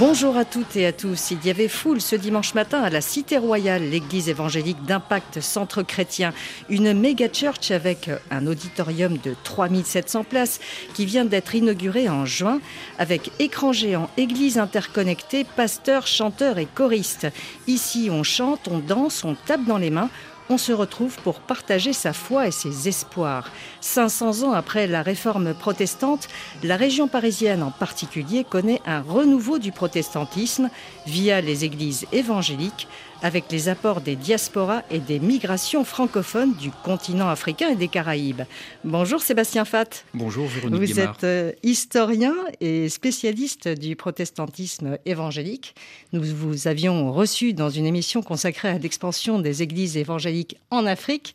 Bonjour à toutes et à tous. Il y avait foule ce dimanche matin à la Cité Royale, l'église évangélique d'impact centre chrétien. Une méga church avec un auditorium de 3700 places qui vient d'être inaugurée en juin avec écran géant, église interconnectée, pasteurs, chanteurs et choristes. Ici, on chante, on danse, on tape dans les mains on se retrouve pour partager sa foi et ses espoirs. 500 ans après la réforme protestante, la région parisienne en particulier connaît un renouveau du protestantisme via les églises évangéliques avec les apports des diasporas et des migrations francophones du continent africain et des Caraïbes. Bonjour Sébastien Fatt. Bonjour Véronique Vous êtes euh, historien et spécialiste du protestantisme évangélique. Nous vous avions reçu dans une émission consacrée à l'expansion des églises évangéliques en Afrique.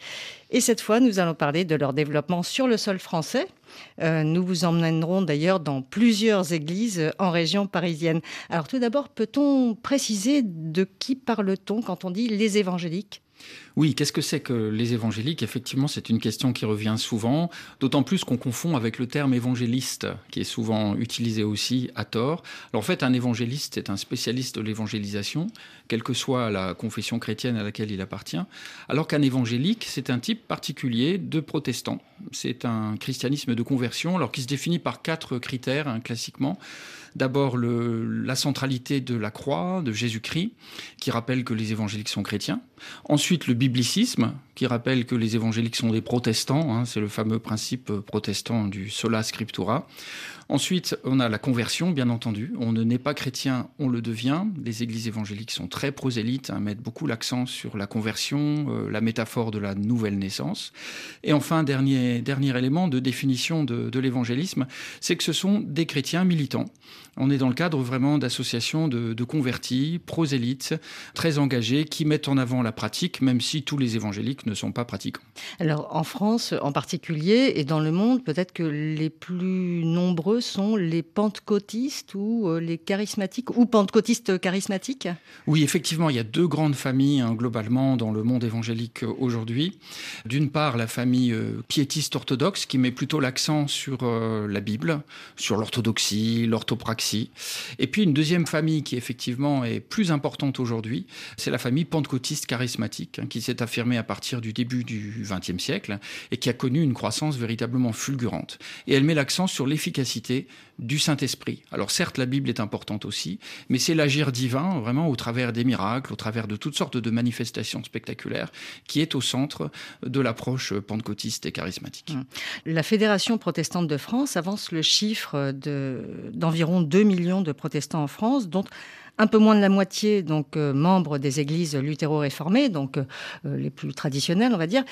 Et cette fois, nous allons parler de leur développement sur le sol français. Euh, nous vous emmènerons d'ailleurs dans plusieurs églises en région parisienne. Alors tout d'abord, peut-on préciser de qui parle-t-on quand on dit les évangéliques? Oui, qu'est-ce que c'est que les évangéliques? Effectivement, c'est une question qui revient souvent, d'autant plus qu'on confond avec le terme évangéliste, qui est souvent utilisé aussi à tort. Alors, en fait, un évangéliste est un spécialiste de l'évangélisation, quelle que soit la confession chrétienne à laquelle il appartient, alors qu'un évangélique, c'est un type particulier de protestant. C'est un christianisme de conversion, alors qui se définit par quatre critères, hein, classiquement. D'abord, la centralité de la croix de Jésus-Christ, qui rappelle que les évangéliques sont chrétiens. Ensuite, le biblicisme, qui rappelle que les évangéliques sont des protestants. Hein, c'est le fameux principe protestant du sola scriptura. Ensuite, on a la conversion, bien entendu. On ne naît pas chrétien, on le devient. Les églises évangéliques sont très prosélytes, hein, mettent beaucoup l'accent sur la conversion, euh, la métaphore de la nouvelle naissance. Et enfin, dernier, dernier élément de définition de l'évangélisme, c'est que ce sont des chrétiens militants. On est dans le cadre vraiment d'associations de, de convertis, prosélytes, très engagés, qui mettent en avant la pratique, même si tous les évangéliques ne sont pas pratiquants. Alors, en France en particulier, et dans le monde, peut-être que les plus nombreux sont les pentecôtistes ou euh, les charismatiques ou pentecôtistes charismatiques? Oui, effectivement, il y a deux grandes familles hein, globalement dans le monde évangélique euh, aujourd'hui. D'une part, la famille euh, piétiste orthodoxe qui met plutôt l'accent sur la Bible, sur l'orthodoxie, l'orthopraxie. Et puis une deuxième famille qui effectivement est plus importante aujourd'hui, c'est la famille pentecôtiste charismatique hein, qui s'est affirmée à partir du début du XXe siècle et qui a connu une croissance véritablement fulgurante. Et elle met l'accent sur l'efficacité du Saint-Esprit. Alors certes, la Bible est importante aussi, mais c'est l'agir divin, vraiment au travers des miracles, au travers de toutes sortes de manifestations spectaculaires, qui est au centre de l'approche pentecôtiste et charismatique. Hum. La Fédération protestante de France avance le chiffre d'environ 2 millions de protestants en France, dont un peu moins de la moitié donc euh, membres des églises luthéro-réformées, donc euh, les plus traditionnelles, on va dire,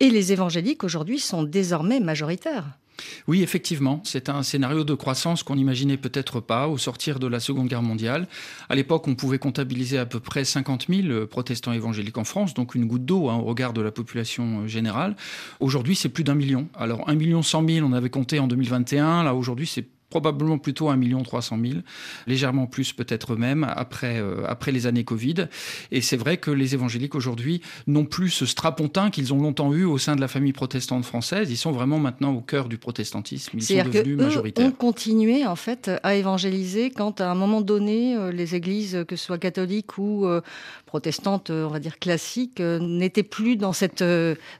et les évangéliques aujourd'hui sont désormais majoritaires. Oui, effectivement, c'est un scénario de croissance qu'on n'imaginait peut-être pas au sortir de la Seconde Guerre mondiale. À l'époque, on pouvait comptabiliser à peu près 50 000 protestants évangéliques en France, donc une goutte d'eau hein, au regard de la population euh, générale. Aujourd'hui, c'est plus d'un million. Alors, un million cent mille, on avait compté en 2021. Là, aujourd'hui, c'est probablement plutôt 1 300 000, légèrement plus peut-être même après, euh, après les années Covid. Et c'est vrai que les évangéliques aujourd'hui n'ont plus ce strapontin qu'ils ont longtemps eu au sein de la famille protestante française. Ils sont vraiment maintenant au cœur du protestantisme. Ils sont devenus majoritaires. ont continué en fait à évangéliser quand à un moment donné euh, les églises, que ce soit catholiques ou euh, protestantes, on va dire classiques, n'étaient plus dans cette,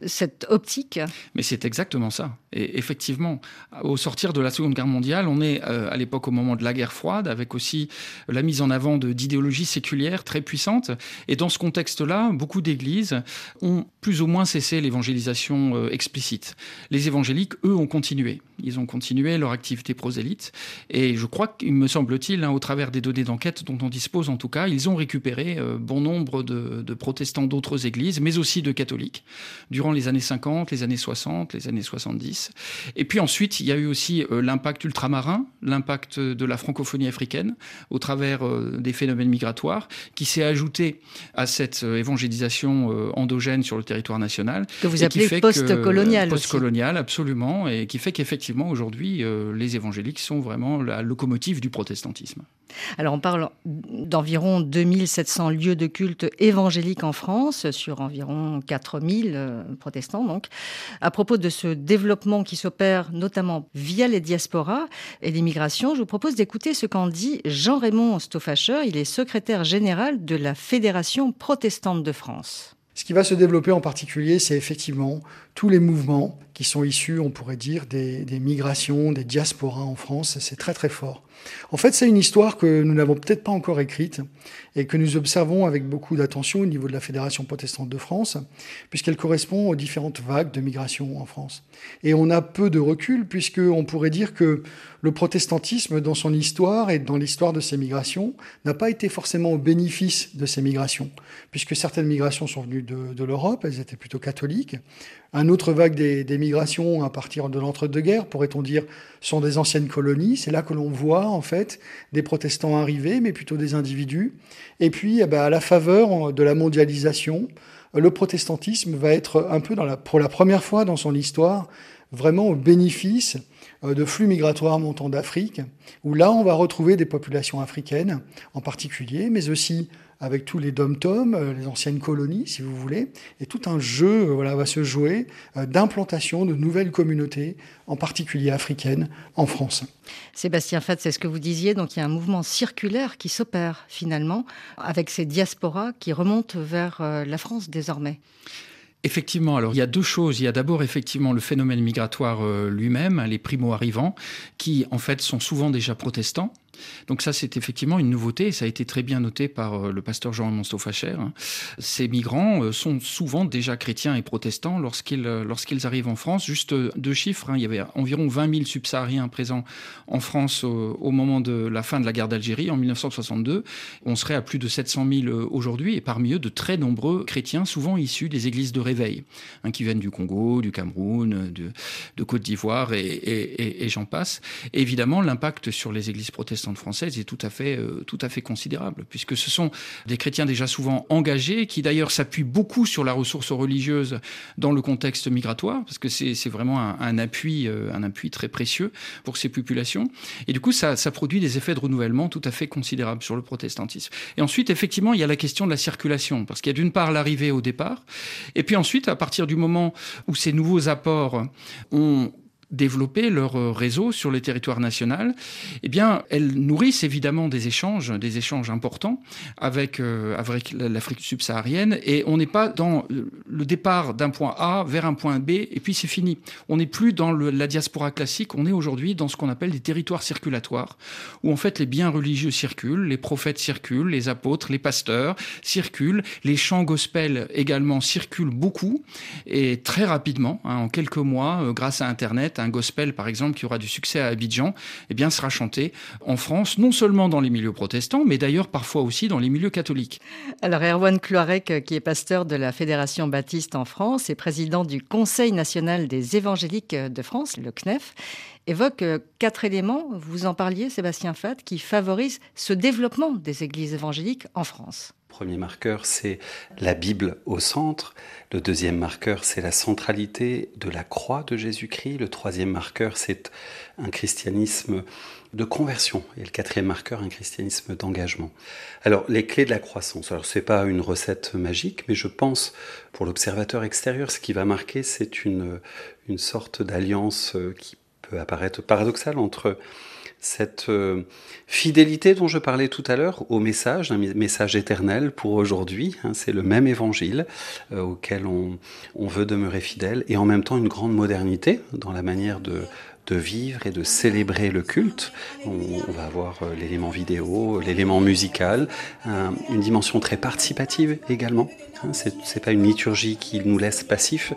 cette optique. Mais c'est exactement ça. Et effectivement, au sortir de la Seconde Guerre mondiale, on est euh, à l'époque au moment de la guerre froide, avec aussi la mise en avant d'idéologies séculières très puissantes. Et dans ce contexte-là, beaucoup d'églises ont plus ou moins cessé l'évangélisation euh, explicite. Les évangéliques, eux, ont continué. Ils ont continué leur activité prosélyte. Et je crois qu'il me semble-t-il, hein, au travers des données d'enquête dont on dispose en tout cas, ils ont récupéré euh, bon nombre de, protestants d'autres églises, mais aussi de catholiques, durant les années 50, les années 60, les années 70. Et puis ensuite, il y a eu aussi l'impact ultramarin, l'impact de la francophonie africaine au travers euh, des phénomènes migratoires, qui s'est ajouté à cette euh, évangélisation endogène sur le territoire national. Que vous appelez post-colonial. Post-colonial, absolument, et qui fait qu'effectivement aujourd'hui, les évangéliques sont vraiment la locomotive du protestantisme. Alors on parle d'environ 2700 lieux de culte évangéliques en France, sur environ 4000 euh, protestants donc. À propos de ce développement qui s'opère notamment via les diasporas et l'immigration, je vous propose d'écouter ce qu'en dit Jean-Raymond Stoffacher, il est secrétaire général de la Fédération protestante de France. Ce qui va se développer en particulier, c'est effectivement tous les mouvements qui sont issus, on pourrait dire, des, des migrations, des diasporas en France. C'est très très fort. En fait, c'est une histoire que nous n'avons peut-être pas encore écrite et que nous observons avec beaucoup d'attention au niveau de la Fédération protestante de France, puisqu'elle correspond aux différentes vagues de migration en France. Et on a peu de recul, puisqu'on pourrait dire que le protestantisme, dans son histoire et dans l'histoire de ces migrations, n'a pas été forcément au bénéfice de ces migrations, puisque certaines migrations sont venues de l'Europe, elles étaient plutôt catholiques, un autre vague des, migrations à partir de l'entre-deux-guerres, pourrait-on dire, sont des anciennes colonies. C'est là que l'on voit en fait des protestants arriver, mais plutôt des individus. Et puis, eh ben, à la faveur de la mondialisation, le protestantisme va être un peu, pour la première fois dans son histoire, vraiment au bénéfice euh, de flux migratoires montant d'Afrique, où là on va retrouver des populations africaines en particulier, mais aussi avec tous les dom-toms, euh, les anciennes colonies, si vous voulez, et tout un jeu euh, voilà, va se jouer euh, d'implantation de nouvelles communautés, en particulier africaines, en France. Sébastien Fat, c'est ce que vous disiez, donc il y a un mouvement circulaire qui s'opère finalement avec ces diasporas qui remontent vers la France désormais. Effectivement, alors il y a deux choses. Il y a d'abord effectivement le phénomène migratoire lui-même, hein, les primo-arrivants, qui en fait sont souvent déjà protestants, donc ça, c'est effectivement une nouveauté et ça a été très bien noté par euh, le pasteur Jean-Raymond Stoffacher. Hein. Ces migrants euh, sont souvent déjà chrétiens et protestants lorsqu'ils euh, arrivent en France. Juste deux chiffres, hein. il y avait environ 20 000 subsahariens présents en France au, moment de la fin de la guerre d'Algérie en 1962. On serait à plus de 700 000 aujourd'hui et parmi eux de très nombreux chrétiens, souvent issus des églises de réveil, hein, qui viennent du Congo, du Cameroun, de, Côte d'Ivoire et, et, j'en passe. Évidemment, l'impact sur les églises protestantes française est tout à fait, euh, tout à fait considérable, puisque ce sont des chrétiens déjà souvent engagés, qui d'ailleurs s'appuient beaucoup sur la ressource religieuse dans le contexte migratoire, parce que c'est vraiment un, appui, euh, un appui très précieux pour ces populations. Et du coup, ça, ça produit des effets de renouvellement tout à fait considérables sur le protestantisme. Et ensuite, effectivement, il y a la question de la circulation, parce qu'il y a d'une part l'arrivée au départ, et puis ensuite, à partir du moment où ces nouveaux apports ont développer leur euh, réseau sur le territoire national, eh bien, elles nourrissent évidemment des échanges, des échanges importants avec, euh, avec l'Afrique subsaharienne. Et on n'est pas dans le départ d'un point A vers un point B et puis c'est fini. On n'est plus dans la diaspora classique. On est aujourd'hui dans ce qu'on appelle des territoires circulatoires, où en fait les biens religieux circulent, les prophètes circulent, les apôtres, les pasteurs circulent, les chants gospel également circulent beaucoup et très rapidement, hein, en quelques mois, euh, grâce à Internet un gospel, par exemple, qui aura du succès à Abidjan, eh bien, sera chanté en France, non seulement dans les milieux protestants, mais d'ailleurs parfois aussi dans les milieux catholiques. Alors, Erwan Cloarec, qui est pasteur de la Fédération baptiste en France et président du Conseil national des évangéliques de France, le CNEF, évoque quatre éléments, vous en parliez, Sébastien Fat, qui favorisent ce développement des églises évangéliques en France premier marqueur, c'est la Bible au centre. Le deuxième marqueur, c'est la centralité de la croix de Jésus-Christ. Le troisième marqueur, c'est un christianisme de conversion. Et le quatrième marqueur, un christianisme d'engagement. Alors, les clés de la croissance. Alors, c'est pas une recette magique, mais je pense, pour l'observateur extérieur, ce qui va marquer, c'est une, une sorte d'alliance euh, qui peut apparaître paradoxale entre cette euh, fidélité dont je parlais tout à l'heure au message, un message éternel pour aujourd'hui. Hein, c'est le même évangile euh, auquel on, on, veut demeurer fidèle et en même temps une grande modernité dans la manière de, de vivre et de célébrer le culte. On, va avoir euh, l'élément vidéo, l'élément musical, une dimension très participative également. Hein, c'est pas une liturgie qui nous laisse passifs,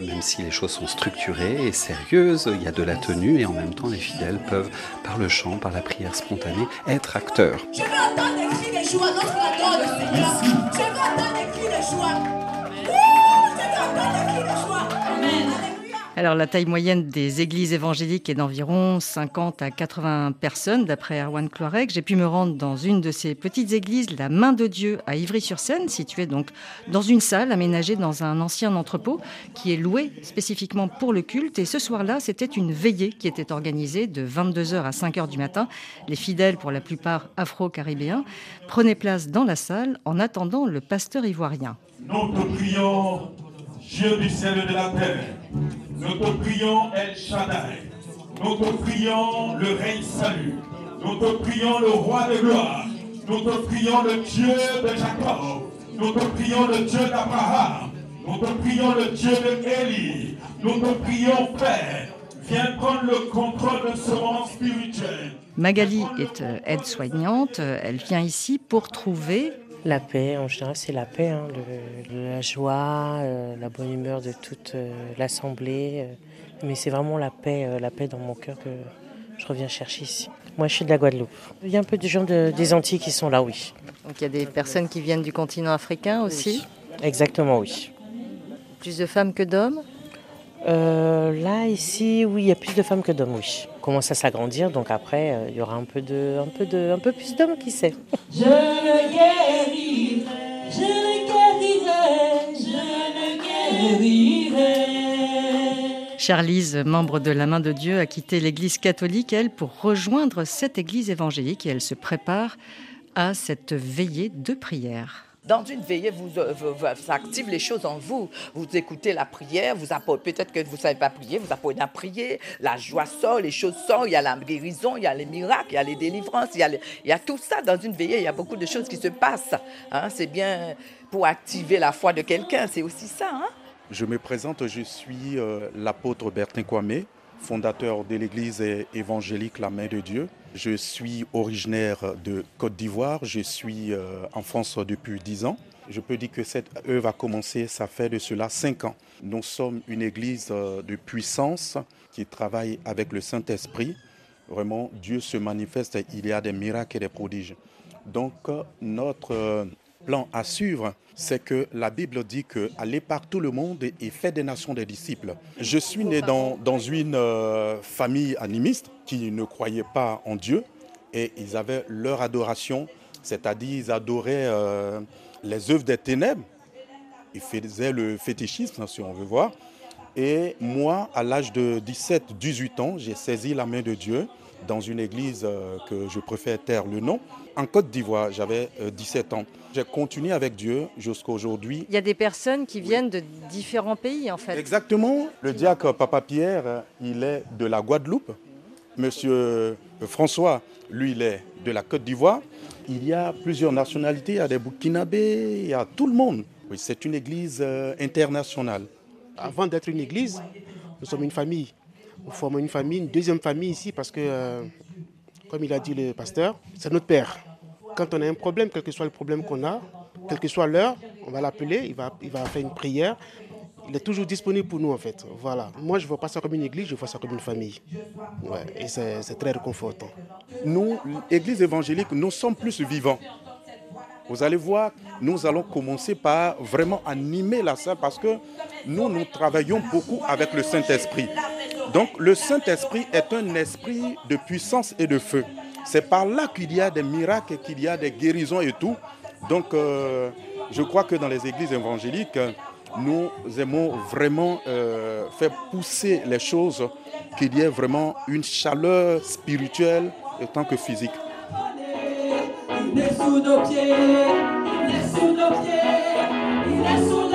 même si les choses sont structurées et sérieuses, il y a de la tenue et en même temps les fidèles peuvent, par le chant, par la prière spontanée, être acteurs. Je des. Alors la taille moyenne des églises évangéliques est d'environ 50 à 80 personnes, d'après Erwan Cloirec. J'ai pu me rendre dans une de ces petites églises, la Main de Dieu, à Ivry-sur-Seine, située donc dans une salle aménagée dans un ancien entrepôt qui est loué spécifiquement pour le culte. Et ce soir-là, c'était une veillée qui était organisée de 22h à 5h du matin. Les fidèles, pour la plupart afro-caribéens, prenaient place dans la salle en attendant le pasteur ivoirien. Dieu du ciel et de la terre. Nous te prions, El Shaddai. Nous te prions, le règne salut. Nous te prions, le roi de gloire. Nous te prions, le Dieu de Jacob. Nous te prions, le Dieu d'Abraham. Nous te prions, le Dieu de Élie. Nous te prions, Père. Viens prendre le contrôle de ce moment spirituel. Magali est euh, aide-soignante. Elle vient ici pour trouver la paix, en général, c'est la paix, hein, le, la joie, euh, la bonne humeur de toute euh, l'assemblée. Euh. mais c'est vraiment la paix, la paix dans mon cœur que je reviens chercher ici. Moi, je suis de la Guadeloupe. Il y a un peu de gens de, des Antilles qui sont là, oui. Donc il y a des personnes qui viennent du continent africain aussi Exactement, oui. Plus de femmes que d'hommes Là, ici, oui, il y a plus de femmes que d'hommes, oui commence à s'agrandir, donc après, euh, il y aura un peu, de, un peu, de, un peu plus d'hommes, qui sait. Je le guérirai, je le guérirai, je le guérirai. Charlise, membre de la Main de Dieu, a quitté l'église catholique, elle, pour rejoindre cette église évangélique et elle se prépare à cette veillée de prière. Dans une veillée, vous, euh, vous, active les choses en vous. Vous écoutez la prière, vous peut-être que vous ne savez pas prier, vous apprenez à prier, la joie sort, les choses sortent, il y a la guérison, il y a les miracles, il y a les délivrances, il y a, il y a tout ça dans une veillée, il y a beaucoup de choses qui se passent. Hein. C'est bien pour activer la foi de quelqu'un, c'est aussi ça. Hein. Je me présente, je suis euh, l'apôtre Bertin Kwame, fondateur de l'église évangélique La Main de Dieu. Je suis originaire de Côte d'Ivoire, je suis euh, en France depuis 10 ans. Je peux dire que cette œuvre a commencé, ça fait de cela 5 ans. Nous sommes une église euh, de puissance qui travaille avec le Saint-Esprit. Vraiment, Dieu se manifeste, il y a des miracles et des prodiges. Donc, notre plan à suivre, c'est que la Bible dit que allez par tout le monde et faites des nations des disciples. Je suis né dans, dans une euh, famille animiste qui ne croyait pas en Dieu et ils avaient leur adoration, c'est-à-dire ils adoraient euh, les œuvres des ténèbres. Ils faisaient le fétichisme, si on veut voir. Et moi, à l'âge de 17-18 ans, j'ai saisi la main de Dieu dans une église euh, que je préfère taire le nom, en Côte d'Ivoire. J'avais 17 ans. J'ai continué avec Dieu jusqu'à aujourd'hui. Il y a des personnes qui viennent de différents pays en fait. Exactement. Le diacre Papa Pierre, il est de la Guadeloupe. Monsieur François, lui, il est de la Côte d'Ivoire. Il y a plusieurs nationalités, il y a des Burkinabés, il y a tout le monde. Oui, c'est une église euh, internationale. Avant d'être une église, nous sommes une famille. Nous formons une famille, une deuxième famille ici parce que, euh, comme il a dit le pasteur, c'est notre père. Quand on a un problème, quel que soit le problème qu'on a, quelle que soit l'heure, on va l'appeler, il va, il va faire une prière. Il est toujours disponible pour nous en fait. Voilà. Moi, je ne vois pas ça comme une église, je vois ça comme une famille. Ouais, et c'est très réconfortant. Nous, l'église évangélique, nous sommes plus vivants. Vous allez voir, nous allons commencer par vraiment animer la salle parce que nous, nous travaillons beaucoup avec le Saint-Esprit. Donc le Saint-Esprit est un esprit de puissance et de feu. C'est par là qu'il y a des miracles, qu'il y a des guérisons et tout. Donc, euh, je crois que dans les églises évangéliques, nous aimons vraiment euh, faire pousser les choses, qu'il y ait vraiment une chaleur spirituelle autant que physique. Il est sous nos pieds, il est sous nos pieds, il est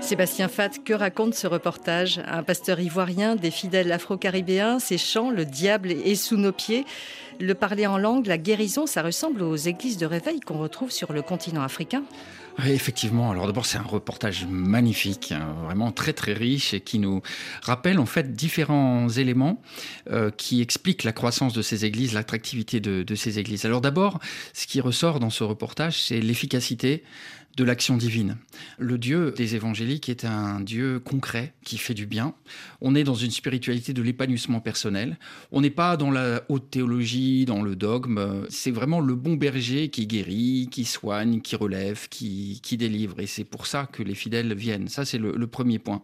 Sébastien Fat, que raconte ce reportage? Un pasteur ivoirien, des fidèles afro-caribéens, ses chants, le diable est sous nos pieds. Le parler en langue, la guérison, ça ressemble aux églises de réveil qu'on retrouve sur le continent africain effectivement. Alors d'abord, c'est un reportage magnifique, hein, vraiment très très riche et qui nous rappelle en fait différents éléments euh, qui expliquent la croissance de ces églises, l'attractivité de, de, ces églises. Alors d'abord, ce qui ressort dans ce reportage, c'est l'efficacité de l'action divine. Le Dieu des évangéliques est un Dieu concret qui fait du bien. On est dans une spiritualité de l'épanouissement personnel. On n'est pas dans la haute théologie, dans le dogme. C'est vraiment le bon berger qui guérit, qui soigne, qui relève, qui, qui délivre. Et c'est pour ça que les fidèles viennent. Ça, c'est le, premier point.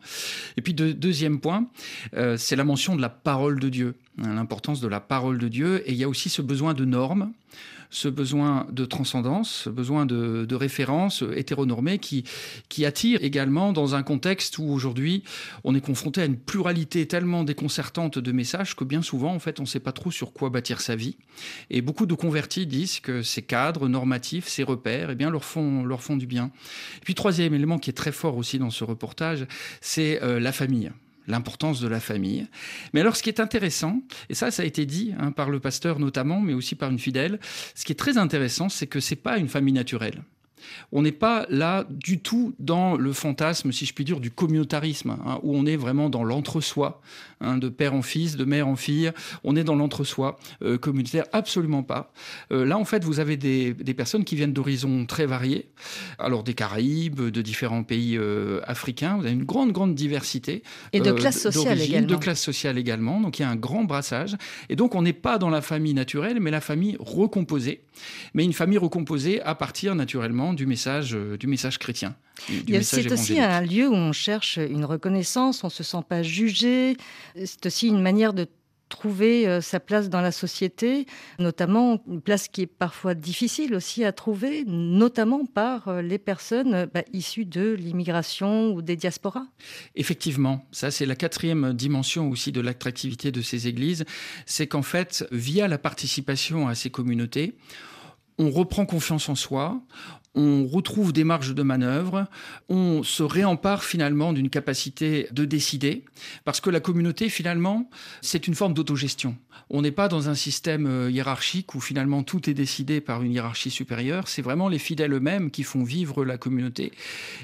Et puis, deuxième point, euh, c'est la mention de la parole de Dieu, hein, l'importance de la parole de Dieu. Et il y a aussi ce besoin de normes ce besoin de transcendance, ce besoin de, référence hétéronormée qui, qui attire également dans un contexte où aujourd'hui on est confronté à une pluralité tellement déconcertante de messages que bien souvent en fait on ne sait pas trop sur quoi bâtir sa vie. Et beaucoup de convertis disent que ces cadres normatifs, ces repères, eh bien leur font, leur font du bien. Et puis troisième élément qui est très fort aussi dans ce reportage, c'est euh, la famille l'importance de la famille. Mais alors, ce qui est intéressant, et ça, ça a été dit hein, par le pasteur notamment, mais aussi par une fidèle, ce qui est très intéressant, c'est que c'est pas une famille naturelle. On n'est pas là du tout dans le fantasme, si je puis dire, du communautarisme, hein, où on est vraiment dans l'entre-soi, hein, de père en fils, de mère en fille. On est dans l'entre-soi euh, communautaire, absolument pas. Euh, là, en fait, vous avez des, personnes qui viennent d'horizons très variés, alors des Caraïbes, de différents pays euh, africains. Vous avez une grande, grande diversité. Et de classe sociale également. De classe sociale également. Donc il y a un grand brassage. Et donc on n'est pas dans la famille naturelle, mais la famille recomposée. Mais une famille recomposée à partir naturellement du message, euh, du message chrétien. C'est aussi un lieu où on cherche une reconnaissance, on ne se sent pas jugé. C'est aussi une manière de trouver euh, sa place dans la société, notamment une place qui est parfois difficile aussi à trouver, notamment par euh, les personnes bah, issues de l'immigration ou des diasporas. Effectivement, ça c'est la quatrième dimension aussi de l'attractivité de ces églises, c'est qu'en fait, via la participation à ces communautés, on reprend confiance en soi, on retrouve des marges de manœuvre, on se réempare finalement d'une capacité de décider, parce que la communauté finalement, c'est une forme d'autogestion. On n'est pas dans un système euh, hiérarchique où finalement tout est décidé par une hiérarchie supérieure, c'est vraiment les fidèles eux-mêmes qui font vivre la communauté,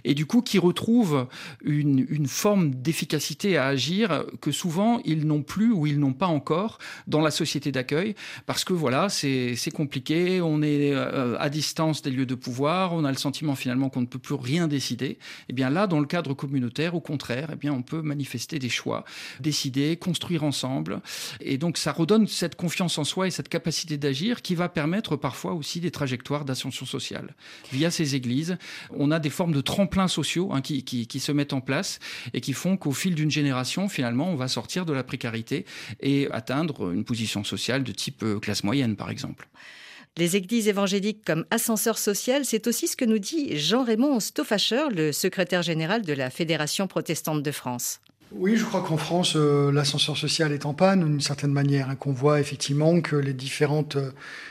et du coup qui retrouvent une, une forme d'efficacité à agir que souvent ils n'ont plus ou ils n'ont pas encore dans la société d'accueil, parce que voilà, c'est compliqué, on est euh, à distance des lieux de pouvoir, on a le sentiment finalement qu'on ne peut plus rien décider. Eh bien là, dans le cadre communautaire, au contraire, eh bien on peut manifester des choix, décider, construire ensemble. Et donc ça redonne cette confiance en soi et cette capacité d'agir qui va permettre parfois aussi des trajectoires d'ascension sociale. Via ces églises, on a des formes de tremplins sociaux hein, qui, qui se mettent en place et qui font qu'au fil d'une génération, finalement, on va sortir de la précarité et atteindre une position sociale de type euh, classe moyenne, par exemple. Les églises évangéliques comme ascenseur social, c'est aussi ce que nous dit Jean-Raymond Stoffacher, le secrétaire général de la Fédération protestante de France. Oui, je crois qu'en France, euh, l'ascenseur social est en panne d'une certaine manière, et qu'on voit effectivement que les différentes, euh,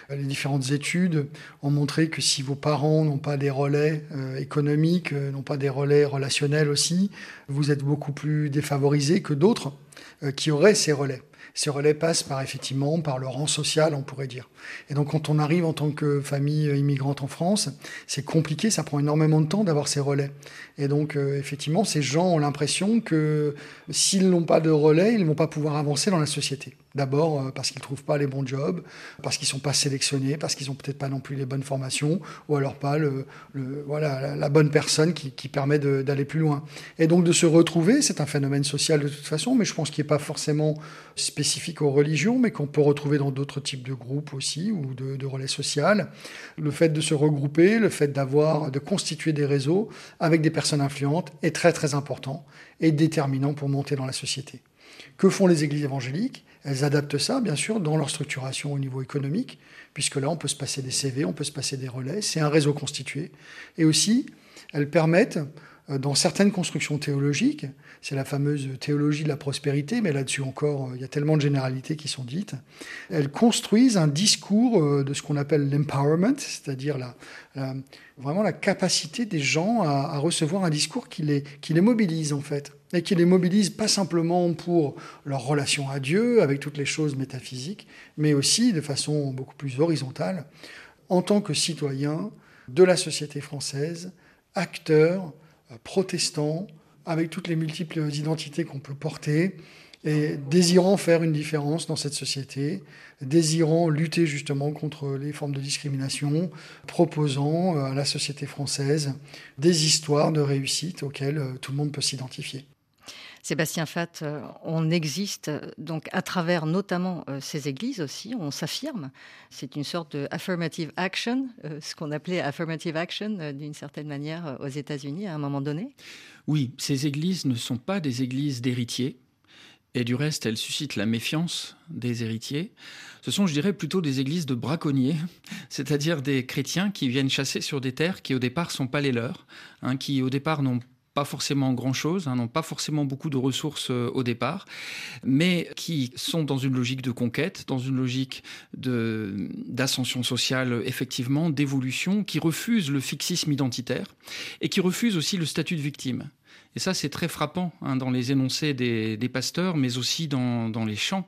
les différentes études ont montré que si vos parents n'ont pas des relais euh, économiques, n'ont pas des relais relationnels aussi, vous êtes beaucoup plus défavorisés que d'autres qui auraient ces relais. Ces relais passent par effectivement par le rang social, on pourrait dire. Et donc quand on arrive en tant que famille immigrante en France, c'est compliqué, ça prend énormément de temps d'avoir ces relais. Et donc euh, effectivement, ces gens ont l'impression que s'ils n'ont pas de relais, ils ne vont pas pouvoir avancer dans la société. D'abord euh, parce qu'ils ne trouvent pas les bons jobs, parce qu'ils ne sont pas sélectionnés, parce qu'ils n'ont peut-être pas non plus les bonnes formations, ou alors pas le, voilà, la, bonne personne qui, permet d'aller plus loin. Et donc de se retrouver, c'est un phénomène social de toute façon, mais je pense qu'il n'est pas forcément spécifique aux religions, mais qu'on peut retrouver dans d'autres types de groupes aussi, ou de, de relais sociaux. Le fait de se regrouper, le fait d'avoir, de constituer des réseaux avec des personnes influentes est très très important et déterminant pour monter dans la société. Que font les églises évangéliques? Elles adaptent ça, bien sûr, dans leur structuration au niveau économique, puisque là, on peut se passer des CV, on peut se passer des relais, c'est un réseau constitué. Et aussi, elles permettent, euh, dans certaines constructions théologiques, c'est la fameuse théologie de la prospérité, mais là-dessus encore, euh, il y a tellement de généralités qui sont dites, elles construisent un discours euh, de ce qu'on appelle l'empowerment, c'est-à-dire la, vraiment la capacité des gens à, recevoir un discours qui les, qui les mobilise, en fait et qui les mobilise pas simplement pour leur relation à Dieu, avec toutes les choses métaphysiques, mais aussi de façon beaucoup plus horizontale, en tant que citoyens de la société française, acteurs, euh, protestants, avec toutes les multiples identités qu'on peut porter, et désirant faire une différence dans cette société, désirant lutter justement contre les formes de discrimination, proposant euh, à la société française des histoires de réussite auxquelles euh, tout le monde peut s'identifier. Sébastien Fatt, euh, on existe donc à travers notamment ces églises aussi, on s'affirme. C'est une sorte de affirmative action, ce qu'on appelait affirmative action d'une certaine manière aux États-Unis à un moment donné. Oui, ces églises ne sont pas des églises d'héritiers, et du reste, elles suscitent la méfiance des héritiers. Ce sont, je dirais, plutôt des églises de braconniers, c'est-à-dire des chrétiens qui viennent chasser sur des terres qui au départ sont pas les leurs, hein, qui au départ n'ont pas forcément grand-chose, hein, n'ont pas forcément beaucoup de ressources euh, au départ, mais qui sont dans une logique de conquête, dans une logique d'ascension sociale, effectivement, d'évolution, qui refusent le fixisme identitaire et qui refusent aussi le statut de victime. Et ça, c'est très frappant hein, dans les énoncés des, pasteurs, mais aussi dans, dans les chants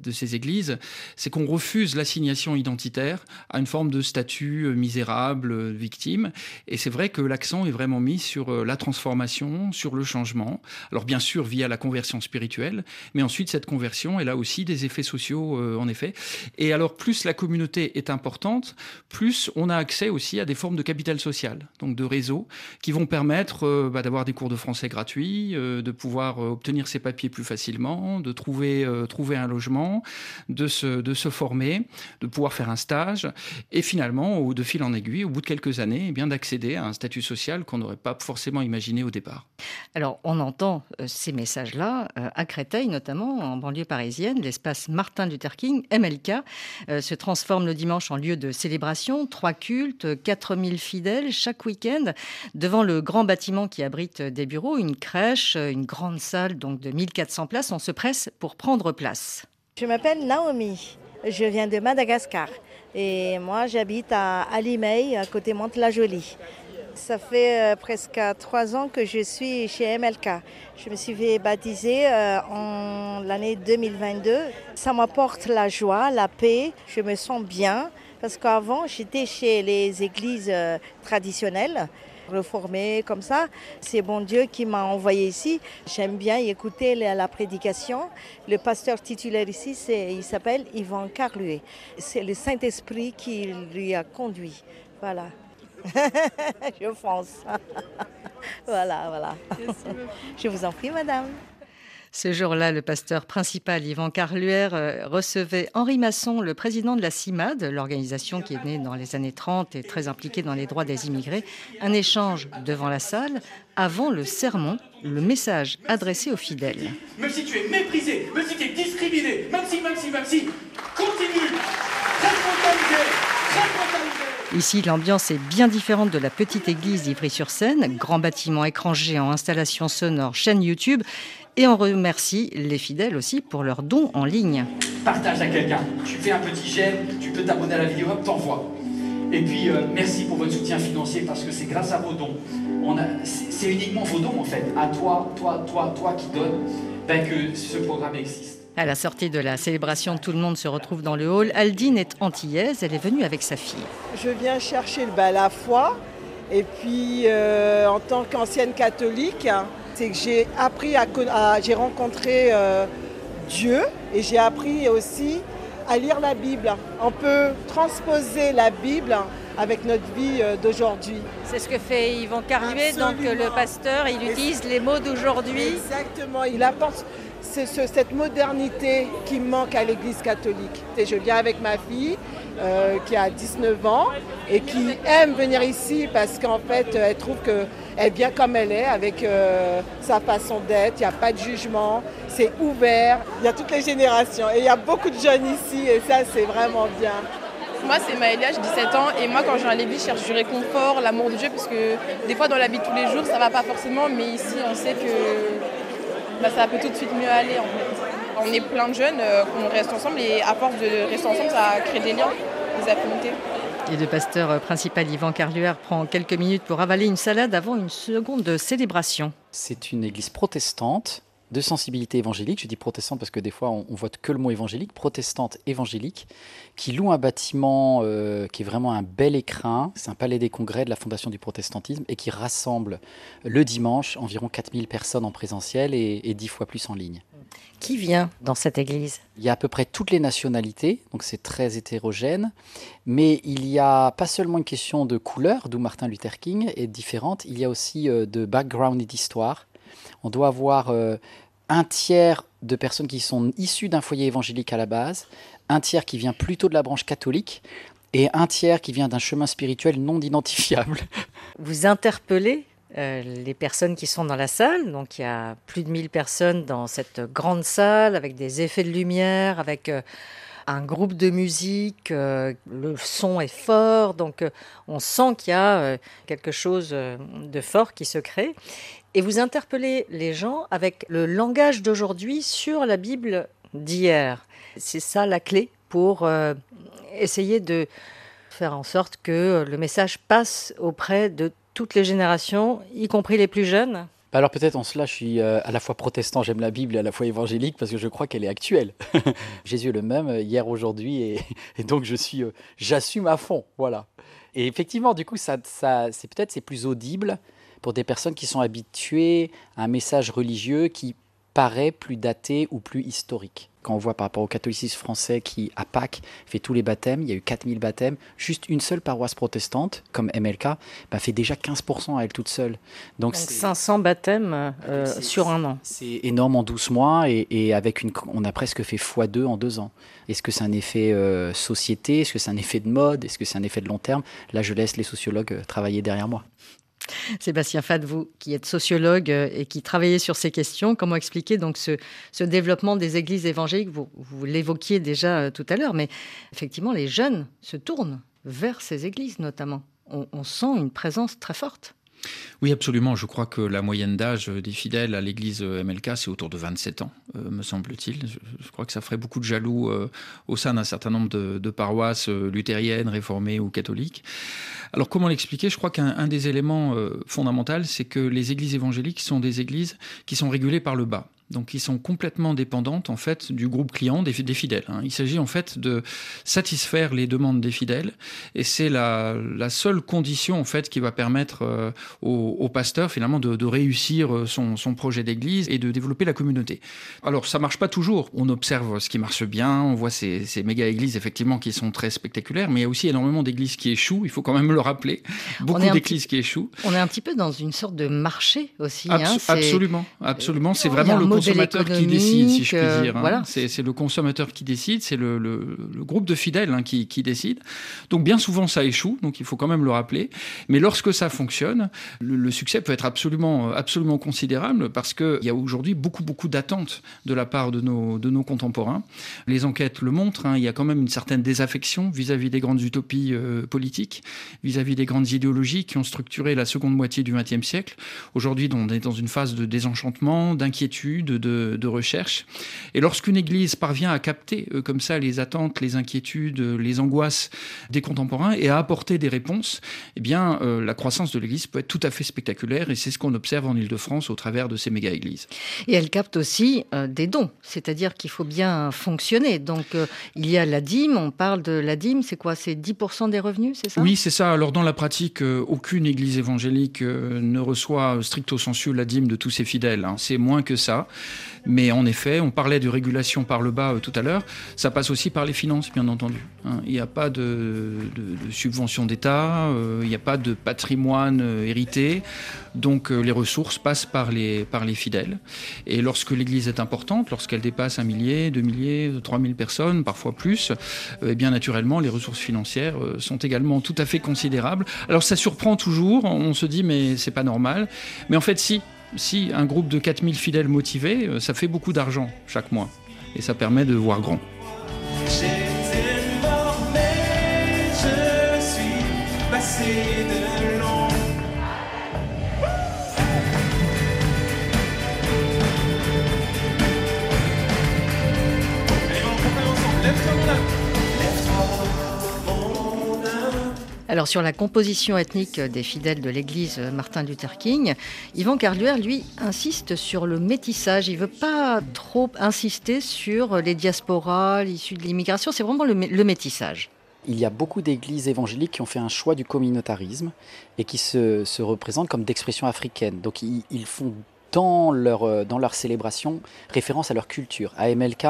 de ces églises, c'est qu'on refuse l'assignation identitaire à une forme de statut euh, misérable, euh, victime. Et c'est vrai que l'accent est vraiment mis sur euh, la transformation, sur le changement. Alors bien sûr via la conversion spirituelle, mais ensuite cette conversion, elle a aussi des effets sociaux en effet. Et alors plus la communauté est importante, plus on a accès aussi à des formes de capital social, donc de réseaux qui vont permettre bah, d'avoir des cours de français gratuits, de pouvoir obtenir ses papiers plus facilement, de trouver, trouver un logement de se, former, de pouvoir faire un stage, et finalement, de fil en aiguille, au bout de quelques années, eh bien d'accéder à un statut social qu'on n'aurait pas forcément imaginé au départ. Alors, on entend euh, ces messages-là euh, à Créteil, notamment en banlieue parisienne. L'espace Martin Luther King, MLK, euh, se transforme le dimanche en lieu de célébration. Trois cultes, 4000 fidèles chaque week-end devant le grand bâtiment qui abrite des bureaux, une crèche, une grande salle donc de 1400 places. On se presse pour prendre place. Je m'appelle Naomi, je viens de Madagascar et moi j'habite à Alimey, à côté Mantes-la-Jolie. Ça fait euh, presque trois ans que je suis chez MLK. Je me suis fait baptiser euh, en l'année 2022. Ça m'apporte la joie, la paix, je me sens bien parce qu'avant j'étais chez les églises euh, traditionnelles reformé comme ça. C'est bon Dieu qui m'a envoyé ici. J'aime bien écouter la, prédication. Le pasteur titulaire ici, il s'appelle Yvan Carluet. C'est le Saint-Esprit qui lui a conduit. Voilà. Je pense. voilà, voilà. Je vous en prie, madame. Ce jour-là, le pasteur principal, Yvan Carluer, euh, recevait Henri Masson, le président de la CIMAD, l'organisation qui est née dans les années 30 et très impliquée dans les droits des immigrés. Un échange devant la salle avant le sermon, le message adressé aux fidèles. Même si tu es méprisé, même si tu es discriminé, même si, même si, même si, continue, Ici, l'ambiance est bien différente de la petite église d'Ivry-sur-Seine, grand bâtiment écran géant, installation sonore, chaîne YouTube. Et on remercie les fidèles aussi pour leurs dons en ligne. Partage à quelqu'un. Tu fais un petit j'aime, tu peux t'abonner à la vidéo, t'envoies. Et puis, euh, merci pour votre soutien financier parce que c'est grâce à vos dons. C'est uniquement vos dons, en fait, à toi, toi, toi, toi qui donne, ben, que ce programme existe. À la sortie de la célébration, tout le monde se retrouve dans le hall. Aldine est antillaise, elle est venue avec sa fille. Je viens chercher ben, la foi et puis euh, en tant qu'ancienne catholique, c'est que j'ai appris à, j'ai rencontré euh, Dieu et j'ai appris aussi à lire la Bible. On peut transposer la Bible avec notre vie euh, d'aujourd'hui. C'est ce que fait Yvan Carluet, donc le pasteur, il utilise les mots d'aujourd'hui. Exactement, il apporte cette modernité qui manque à l'Église catholique. Et je viens avec ma fille euh, qui a 19 ans et qui aime venir ici parce qu'en fait elle trouve qu'elle est bien comme elle est avec euh, sa façon d'être, il n'y a pas de jugement, c'est ouvert, il y a toutes les générations. Et il y a beaucoup de jeunes ici et ça c'est vraiment bien. Moi, c'est Maëlia, j'ai 17 ans. Et moi, quand je viens à l'église, je cherche du réconfort, l'amour de Dieu, parce que des fois, dans la vie de tous les jours, ça va pas forcément, mais ici, on sait que bah, ça peut tout de suite mieux aller. En fait on est plein de jeunes, euh, qu'on reste ensemble et à force de rester ensemble, ça crée des liens, des affinités. Et le pasteur principal Yvan Carluer prend quelques minutes pour avaler une salade avant une seconde célébration. C'est une église protestante de sensibilité évangélique, je dis protestante parce que des fois on, on vote que le mot évangélique, protestante évangélique, qui loue un bâtiment euh, qui est vraiment un bel écrin, c'est un palais des congrès de la Fondation du protestantisme et qui rassemble le dimanche environ 4000 personnes en présentiel et, et 10 fois plus en ligne. Qui vient dans cette église? Il y a à peu près toutes les nationalités, donc c'est très hétérogène, mais il y a pas seulement une question de couleur, d'où Martin Luther King est différente, il y a aussi euh, de background et d'histoire. On doit avoir euh, un tiers de personnes qui sont issues d'un foyer évangélique à la base, un tiers qui vient plutôt de la branche catholique, et un tiers qui vient d'un chemin spirituel non identifiable. Vous interpellez euh, les personnes qui sont dans la salle. Donc il y a plus de 1000 personnes dans cette grande salle avec des effets de lumière, avec euh, un groupe de musique. le son est fort, donc on sent qu'il y a quelque chose de fort qui se crée. Et vous interpellez les gens avec le langage d'aujourd'hui sur la Bible d'hier. C'est ça la clé pour euh, essayer de faire en sorte que le message passe auprès de toutes les générations, y compris les plus jeunes. Bah Alors peut-être en cela, je suis euh, à la fois protestant, j'aime la Bible, et à la fois évangélique, parce que je crois qu'elle est actuelle. Jésus est le même euh, hier, aujourd'hui, et, donc je suis, j'assume à fond, voilà. Et effectivement, du coup, ça, c'est peut-être c'est plus audible pour des personnes qui sont habituées à un message religieux qui paraît plus daté ou plus historique. Quand on voit par rapport au catholicisme français qui, à Pâques, fait tous les baptêmes, il y a eu 4000 baptêmes, juste une seule paroisse protestante, comme MLK, bah, fait déjà 15% à elle toute seule. Donc, Donc c'est- 500 baptêmes euh, sur un an. c'est énorme en 12 mois et, et avec une, on a presque fait x2 en deux ans. Est-ce que c'est un effet euh, société? Est-ce que c'est un effet de mode? Est-ce que c'est un effet de long terme? Là, je laisse les sociologues euh, travailler derrière moi. Sébastien Fad, vous qui êtes sociologue euh, et qui travaillez sur ces questions, comment expliquer donc ce, développement des églises évangéliques? Vous, l'évoquiez déjà euh, tout à l'heure, mais effectivement, les jeunes se tournent vers ces églises notamment. On sent une présence très forte. Oui, absolument. Je crois que la moyenne d'âge des fidèles à l'église MLK, c'est autour de 27 ans, euh, me semble-t-il. Je, crois que ça ferait beaucoup de jaloux euh, au sein d'un certain nombre de, paroisses euh, luthériennes, réformées ou catholiques. Alors, comment l'expliquer? Je crois qu'un un des éléments euh, fondamentaux, c'est que les églises évangéliques sont des églises qui sont régulées par le bas. Donc, qui sont complètement dépendantes en fait du groupe client des, des fidèles. hein. Il s'agit en fait de satisfaire les demandes des fidèles, et c'est la, la seule condition en fait qui va permettre euh, au, au pasteur finalement de, de réussir euh, son, son projet d'église et de développer la communauté. Alors ça marche pas toujours. On observe ce qui marche bien, on voit ces, ces méga églises effectivement qui sont très spectaculaires, mais il y a aussi énormément d'églises qui échouent. Il faut quand même le rappeler. Beaucoup d'églises qui échouent. On est un petit peu dans une sorte de marché aussi. Hein, c'est- absolument, absolument. C'est y a vraiment le consommateur qui décide, si je puis économique, dire. euh, hein. voilà. C'est c'est le consommateur qui décide, c'est le, le- le groupe de fidèles hein, qui, qui décide. Donc bien souvent ça échoue, donc il faut quand même le rappeler. Mais lorsque ça fonctionne, le, le succès peut être absolument, absolument considérable parce qu'il y a aujourd'hui beaucoup, beaucoup d'attentes de la part de nos, de nos contemporains. Les enquêtes le montrent, hein, il y a quand même une certaine désaffection vis-à-vis des grandes utopies euh, politiques, vis-à-vis des grandes idéologies qui ont structuré la seconde moitié du XXe siècle. Aujourd'hui, on est dans une phase de désenchantement, d'inquiétude, de, de recherche. Et lorsqu'une Église parvient à capter euh, comme ça les attentes, les inquiétudes, euh, les angoisses des contemporains et à apporter des réponses, eh bien, euh, la croissance de l'Église peut être tout à fait spectaculaire. Et c'est ce qu'on observe en Île-de-France au travers de ces méga-églises. Et elle capte aussi euh, des dons, c'est-à-dire qu'il faut bien fonctionner. Donc il y a la dîme, on parle de la dîme, c'est quoi? C'est 10% des revenus, c'est ça? Oui, c'est ça. Alors dans la pratique, aucune église évangélique ne reçoit stricto sensu la dîme de tous ses fidèles. hein. C'est moins que ça. Mais en effet, on parlait de régulation par le bas euh, tout à l'heure. Ça passe aussi par les finances, bien entendu. hein. Il n'y a pas de, de- de subvention d'État, euh, il n'y a pas de patrimoine euh, hérité. Donc les ressources passent par les, par les fidèles. Et lorsque l'Église est importante, lorsqu'elle dépasse un millier, deux milliers, trois mille personnes, parfois plus, eh bien naturellement les ressources financières sont également tout à fait considérables. Alors ça surprend toujours, on se dit mais c'est pas normal. Mais en fait si, si un groupe de 4000 fidèles motivés, euh, ça fait beaucoup d'argent chaque mois. Et ça permet de voir grand. Alors sur la composition ethnique des fidèles de l'église Martin Luther King, Yvan Carluer, lui, insiste sur le métissage. Il ne veut pas trop insister sur les diasporas issus de l'immigration, c'est vraiment le, métissage. Il y a beaucoup d'églises évangéliques qui ont fait un choix du communautarisme et qui se, se représentent comme d'expression africaine. Donc ils font dans leur, euh, dans leur célébration référence à leur culture. À MLK,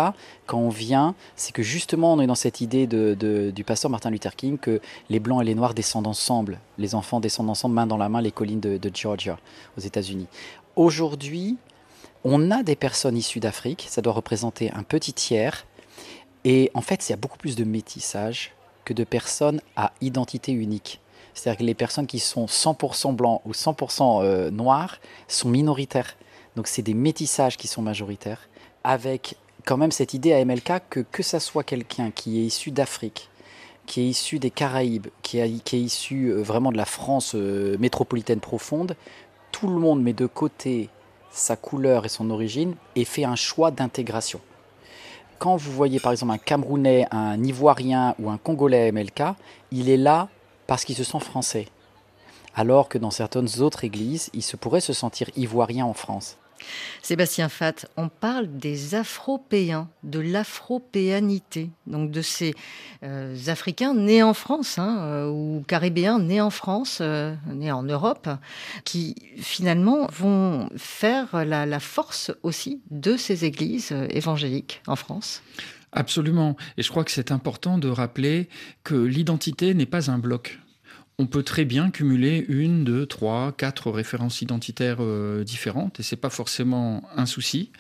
quand on vient, c'est que justement on est dans cette idée de, du pasteur Martin Luther King que les blancs et les noirs descendent ensemble, les enfants descendent ensemble, main dans la main, les collines de, de Georgia, aux États-Unis. Aujourd'hui, on a des personnes issues d'Afrique, ça doit représenter un petit tiers, et en fait, il y a beaucoup plus de métissage que de personnes à identité unique. C'est-à-dire que les personnes qui sont 100% blancs ou 100% euh, noirs sont minoritaires. Donc c'est des métissages qui sont majoritaires, avec quand même cette idée à MLK que que ça soit quelqu'un qui est issu d'Afrique, qui est issu des Caraïbes, qui, est issu euh, vraiment de la France euh, métropolitaine profonde, tout le monde met de côté sa couleur et son origine et fait un choix d'intégration quand vous voyez par exemple un Camerounais, un Ivoirien ou un Congolais à MLK, il est là parce qu'il se sent français. Alors que dans certaines autres églises, il se pourrait se sentir ivoirien en France. Sébastien Fat, on parle des Afropéens, de l'afropéanité, donc de ces euh, Africains nés en France hein, euh, ou Caribéens nés en France, euh, nés en Europe, qui finalement vont faire la, force aussi de ces églises évangéliques en France. Absolument. Et je crois que c'est important de rappeler que l'identité n'est pas un bloc. On peut très bien cumuler une, deux, trois, quatre références identitaires euh, différentes, et c'est pas forcément un souci.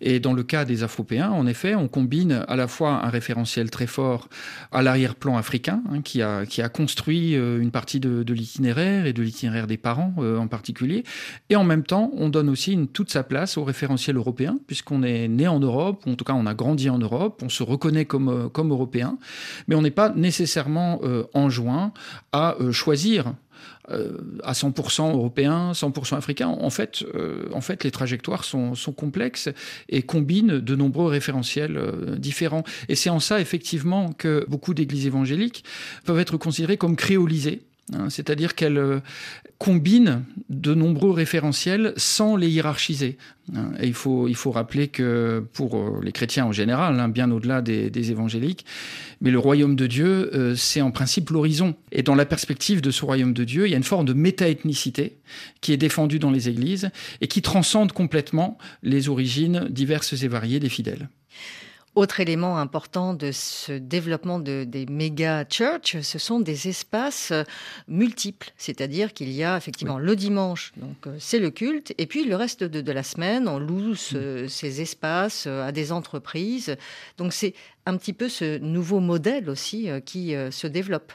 Et dans le cas des Afropéens, en effet, on combine à la fois un référentiel très fort à l'arrière-plan africain, hein, qui, a, construit euh, une partie de, l'itinéraire et de l'itinéraire des parents euh, en particulier, et en même temps, on donne aussi une, toute sa place au référentiel européen, puisqu'on est né en Europe, ou en tout cas on a grandi en Europe, on se reconnaît comme, comme européen, mais on n'est pas nécessairement enjoint à choisir euh, à 100% européen, 100% africain. En fait, euh, en fait, les trajectoires sont, complexes et combinent de nombreux référentiels euh, différents. Et c'est en ça, effectivement, que beaucoup d'églises évangéliques peuvent être considérées comme créolisées. Hein, C'est-à-dire qu'elles euh, combinent de nombreux référentiels sans les hiérarchiser. hein. Et il faut, il faut rappeler que pour euh, les chrétiens en général, hein, bien au-delà des, des évangéliques, mais le royaume de Dieu, euh, c'est en principe l'horizon. Et dans la perspective de ce royaume de Dieu, il y a une forme de méta-ethnicité qui est défendue dans les églises et qui transcende complètement les origines diverses et variées des fidèles. Autre élément important de ce développement de- des méga church, ce sont des espaces euh, multiples. C'est-à-dire qu'il y a effectivement le dimanche, donc euh, c'est le culte, et puis le reste de, de la semaine, on loue ce- ces espaces euh, à des entreprises. Donc c'est un petit peu ce nouveau modèle aussi euh, qui euh, se développe.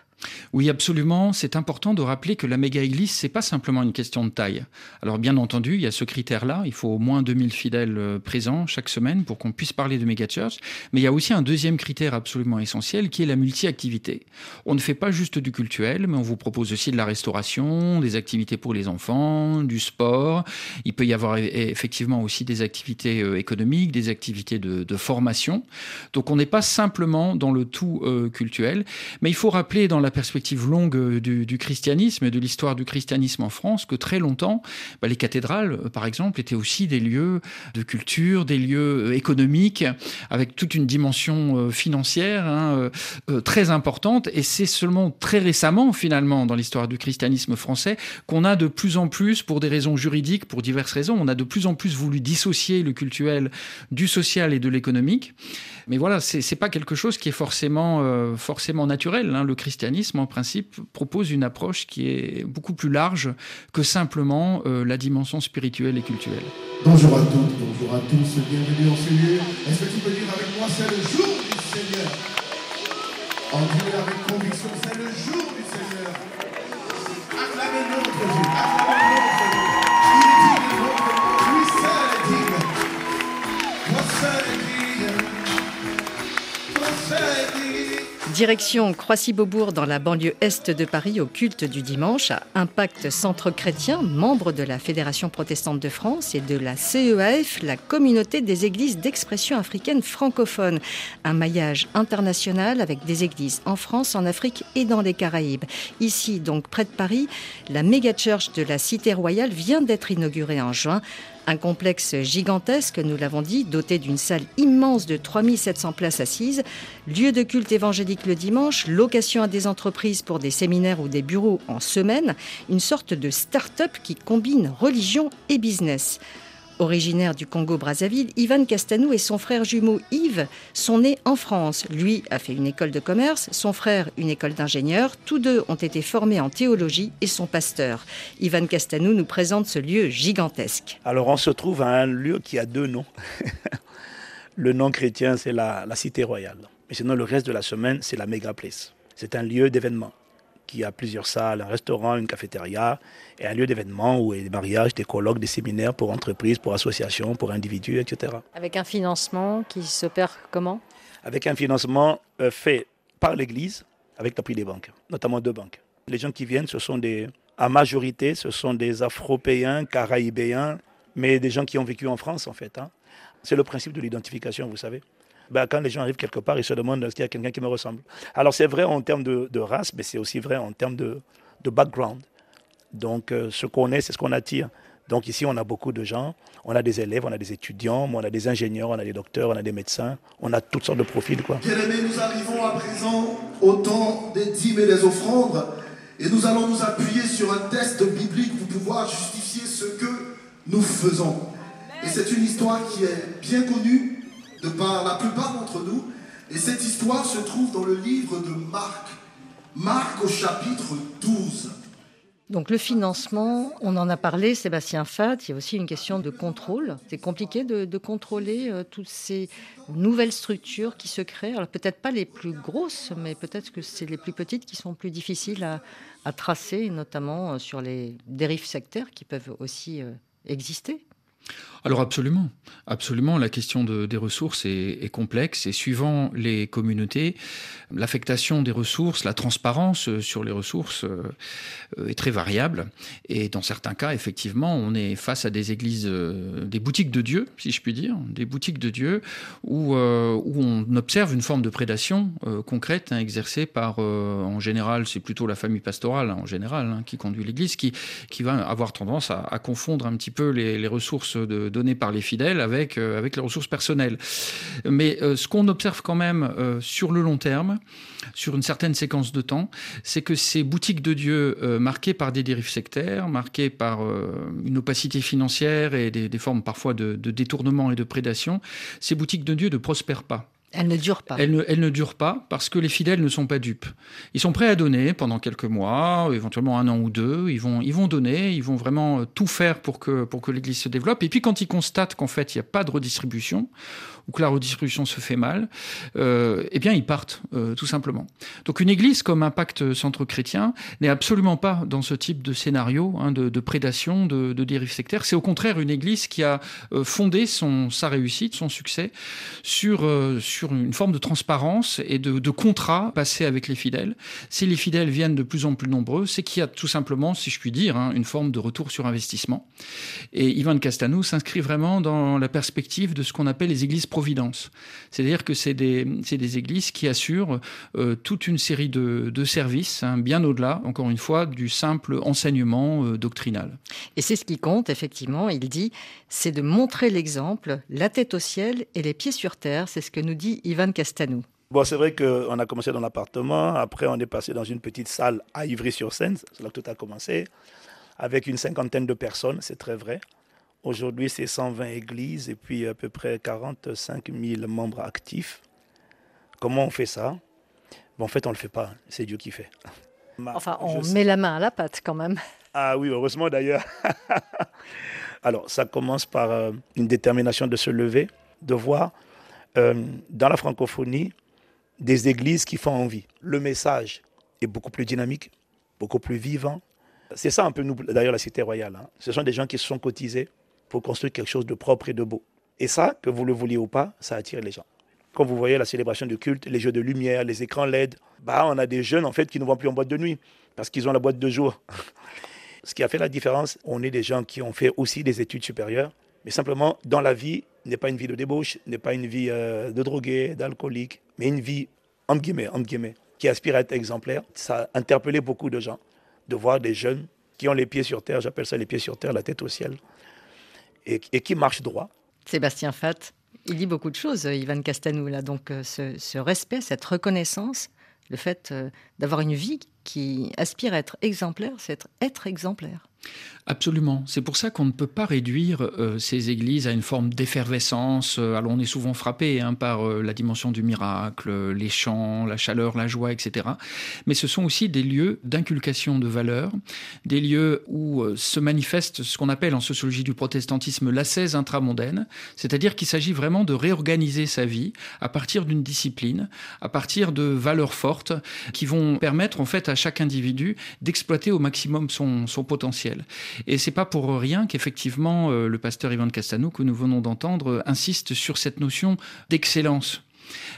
Oui, absolument. C'est important de rappeler que la méga-église, c'est pas simplement une question de taille. Alors, bien entendu, il y a ce critère-là. Il faut au moins 2000 fidèles euh, présents chaque semaine pour qu'on puisse parler de méga-church. Mais il y a aussi un deuxième critère absolument essentiel qui est la multi-activité. On ne fait pas juste du cultuel, mais on vous propose aussi de la restauration, des activités pour les enfants, du sport. Il peut y avoir e- effectivement aussi des activités économiques, des activités de, de formation. Donc, on n'est pas simplement dans le tout euh, cultuel, mais il faut rappeler dans la perspective longue euh, du, christianisme et de l'histoire du christianisme en France que très longtemps, bah, les cathédrales, euh, par exemple, étaient aussi des lieux de culture, des lieux euh, économiques, avec toute une dimension financière hein, très importante. Et c'est seulement très récemment, finalement, dans l'histoire du christianisme français, qu'on a de plus en plus, pour des raisons juridiques, pour diverses raisons, on a de plus en plus voulu dissocier le cultuel du social et de l'économique. Mais voilà, c'est c'est pas quelque chose qui est forcément, euh, forcément naturel. hein. Le christianisme, en principe, propose une approche qui est beaucoup plus large que simplement euh, la dimension spirituelle et culturelle. Bonjour à toutes, bonjour à tous, bienvenue en ce lieu. Est-ce que tu peux dire avec moi, c'est le jour du Seigneur? En Dieu avec conviction, c'est le jour du Seigneur. Acclamez notre Dieu, Direction Croissy-Beaubourg dans la banlieue est de Paris au culte du dimanche à Impact Centre Chrétien, membre de la Fédération protestante de France et de la CEAF, la communauté des églises d'expression africaine francophone. Un maillage international avec des églises en France, en Afrique et dans les Caraïbes. Ici, donc près de Paris, la méga church de la Cité Royale vient d'être inaugurée en juin. Un complexe gigantesque, nous l'avons dit, doté d'une salle immense de 3700 places assises, lieu de culte évangélique le dimanche, location à des entreprises pour des séminaires ou des bureaux en semaine, une sorte de start-up qui combine religion et business. Originaire du Congo-Brazzaville, Ivan Castanou et son frère jumeau Yves sont nés en France. Lui a fait une école de commerce, son frère une école d'ingénieur. Tous deux ont été formés en théologie et sont pasteurs. Ivan Castanou nous présente ce lieu gigantesque. Alors on se trouve à un lieu qui a deux noms. le nom chrétien, c'est la, Cité Royale. Mais sinon, le reste de la semaine, c'est la Mega Place. C'est un lieu d'événement qui a plusieurs salles, un restaurant, une cafétéria et un lieu d'événement où il y a des mariages, des colloques, des séminaires pour entreprises, pour associations, pour individus, etc. Avec un financement qui s'opère comment? Avec un financement euh, fait par l'Église avec l'appui des banques, notamment deux banques. Les gens qui viennent, ce sont des, à majorité, ce sont des Afropéens, Caraïbéens, mais des gens qui ont vécu en France en fait. hein. C'est le principe de l'identification, vous savez. Ben, quand les gens arrivent quelque part, ils se demandent est-ce qu'il y a quelqu'un qui me ressemble. Alors c'est vrai en termes de, de race, mais c'est aussi vrai en termes de, de background. Donc euh, ce qu'on est, c'est ce qu'on attire. Donc ici, on a beaucoup de gens. On a des élèves, on a des étudiants, on a des ingénieurs, on a des docteurs, on a des médecins. On a toutes sortes de profils. Bien-aimés, nous arrivons à présent au temps des dîmes et des offrandes. Et nous allons nous appuyer sur un test biblique pour pouvoir justifier ce que nous faisons. Et c'est une histoire qui est bien connue de par la plupart d'entre nous. Et cette histoire se trouve dans le livre de Marc. Marc au chapitre 12. Donc le financement, on en a parlé, Sébastien Fat, il y a aussi une question de contrôle. C'est compliqué de, contrôler euh, toutes ces nouvelles structures qui se créent. Alors peut-être pas les plus grosses, mais peut-être que c'est les plus petites qui sont plus difficiles à, à tracer, notamment euh, sur les dérives sectaires qui peuvent aussi euh, exister. Alors absolument, absolument. La question de- des ressources est, complexe et suivant les communautés, l'affectation des ressources, la transparence euh, sur les ressources euh, euh, est très variable. Et dans certains cas, effectivement, on est face à des églises, des boutiques de Dieu, si je puis dire, des boutiques de Dieu où, où on observe une forme de prédation concrète hein, exercée par, en général, c'est plutôt la famille pastorale hein, en général hein, qui conduit l'Église, qui, qui va avoir tendance à, confondre un petit peu les, les ressources de, données par les fidèles avec, euh, avec les ressources personnelles. Mais euh, ce qu'on observe quand même euh, sur le long terme, sur une certaine séquence de temps, c'est que ces boutiques de Dieu marquées par des dérives sectaires, marquées par une opacité financière et des, formes parfois de détournement et de prédation, ces boutiques de Dieu ne prospèrent pas. Elle ne dure pas. Elle ne, elle ne dure pas parce que les fidèles ne sont pas dupes. Ils sont prêts à donner pendant quelques mois, éventuellement un an ou deux. Ils vont, ils vont donner, ils vont vraiment tout faire pour que, pour que l'Église se développe. Et puis quand ils constatent qu'en fait il n'y a pas de redistribution ou que la redistribution se fait mal, euh, eh bien ils partent euh, tout simplement. Donc une Église comme Impact Centre Chrétien n'est absolument pas dans ce type de scénario hein, de, de prédation, de, de dérive sectaire. C'est au contraire une Église qui a euh, fondé son, sa réussite, son succès sur, euh, sur une forme de transparence et de, de contrat passé avec les fidèles. Si les fidèles viennent de plus en plus nombreux, c'est qu'il y a tout simplement, si je puis dire, hein, une forme de retour sur investissement. Et Ivan Castanou s'inscrit vraiment dans la perspective de ce qu'on appelle les églises providence. C'est-à-dire que c'est des, c'est des églises qui assurent euh, toute une série de, de services, hein, bien au-delà, encore une fois, du simple enseignement euh, doctrinal. Et c'est ce qui compte, effectivement, il dit, c'est de montrer l'exemple, la tête au ciel et les pieds sur terre. C'est ce que nous dit Ivan Castanou. Bon, c'est vrai qu'on a commencé dans l'appartement, après on est passé dans une petite salle à Ivry-sur-Seine, c'est là que tout a commencé, avec une cinquantaine de personnes, c'est très vrai. Aujourd'hui, c'est 120 églises et puis à peu près 45 000 membres actifs. Comment on fait ça? Bon, En fait, on ne le fait pas, c'est Dieu qui fait. Enfin, on Je sais- met la main à la pâte quand même. Ah oui, heureusement d'ailleurs. Alors, ça commence par euh, une détermination de se lever, de voir euh, dans la francophonie des églises qui font envie. Le message est beaucoup plus dynamique, beaucoup plus vivant. C'est ça un peu, nous, d'ailleurs, la Cité Royale. hein. Ce sont des gens qui se sont cotisés pour construire quelque chose de propre et de beau. Et ça, que vous le vouliez ou pas, ça attire les gens. Quand vous voyez la célébration du culte, les jeux de lumière, les écrans LED, bah, on a des jeunes en fait qui ne vont plus en boîte de nuit parce qu'ils ont la boîte de jour. Ce qui a fait la différence, on est des gens qui ont fait aussi des études supérieures, mais simplement dans la vie n'est pas une vie de débauche, n'est pas une vie euh, de drogué, d'alcoolique, mais une vie entre guillemets, entre guillemets, qui aspire à être exemplaire. Ça a interpellé beaucoup de gens de voir des jeunes qui ont les pieds sur terre, j'appelle ça les pieds sur terre, la tête au ciel, et, qui marchent droit. Sébastien Fatt, il dit beaucoup de choses, euh, Ivan Castanou, là. Donc, euh, ce, respect, cette reconnaissance, le fait euh, d'avoir une vie qui aspire à être exemplaire, c'est être exemplaire. Absolument. C'est pour ça qu'on ne peut pas réduire euh, ces églises à une forme d'effervescence. Euh, alors on est souvent frappé hein, par euh, la dimension du miracle, les chants, la chaleur, la joie, etc. Mais ce sont aussi des lieux d'inculcation de valeurs, des lieux où se manifeste ce qu'on appelle en sociologie du protestantisme l'ascèse intramondaine, c'est-à-dire qu'il s'agit vraiment de réorganiser sa vie à partir d'une discipline, à partir de valeurs fortes qui vont permettre en fait à chaque individu d'exploiter au maximum son potentiel. Et c'est pas pour rien qu'effectivement euh, le pasteur Ivan Castanou que nous venons d'entendre euh, insiste sur cette notion d'excellence.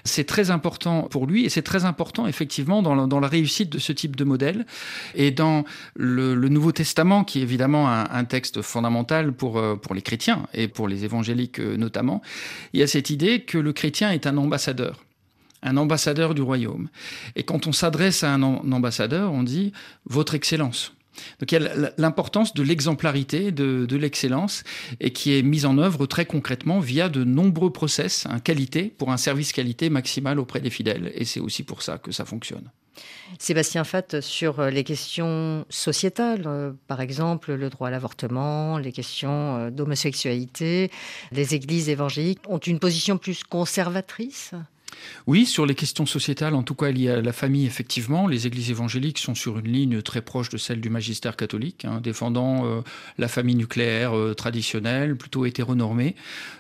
C'est très important pour lui et c'est très important effectivement dans la, réussite de ce type de modèle. Et dans le, Nouveau Testament, qui est évidemment un, texte fondamental euh, pour les chrétiens et pour les évangéliques notamment, il y a cette idée que le chrétien est un ambassadeur un ambassadeur du royaume. Et quand on s'adresse à un ambassadeur, on dit Votre Excellence. Donc il y a l'importance de l'exemplarité, de, l'excellence, et qui est mise en œuvre très concrètement via de nombreux process, un qualité, pour un service qualité maximal auprès des fidèles. Et c'est aussi pour ça que ça fonctionne. Sébastien Fatt, sur les questions sociétales, euh, par exemple le droit à l'avortement, les questions euh, d'homosexualité, les églises évangéliques ont une position plus conservatrice? Oui, sur les questions sociétales, en tout cas liées à la famille, effectivement, les églises évangéliques sont sur une ligne très proche de celle du magistère catholique, hein, défendant euh, la famille nucléaire euh, traditionnelle, plutôt hétéronormée.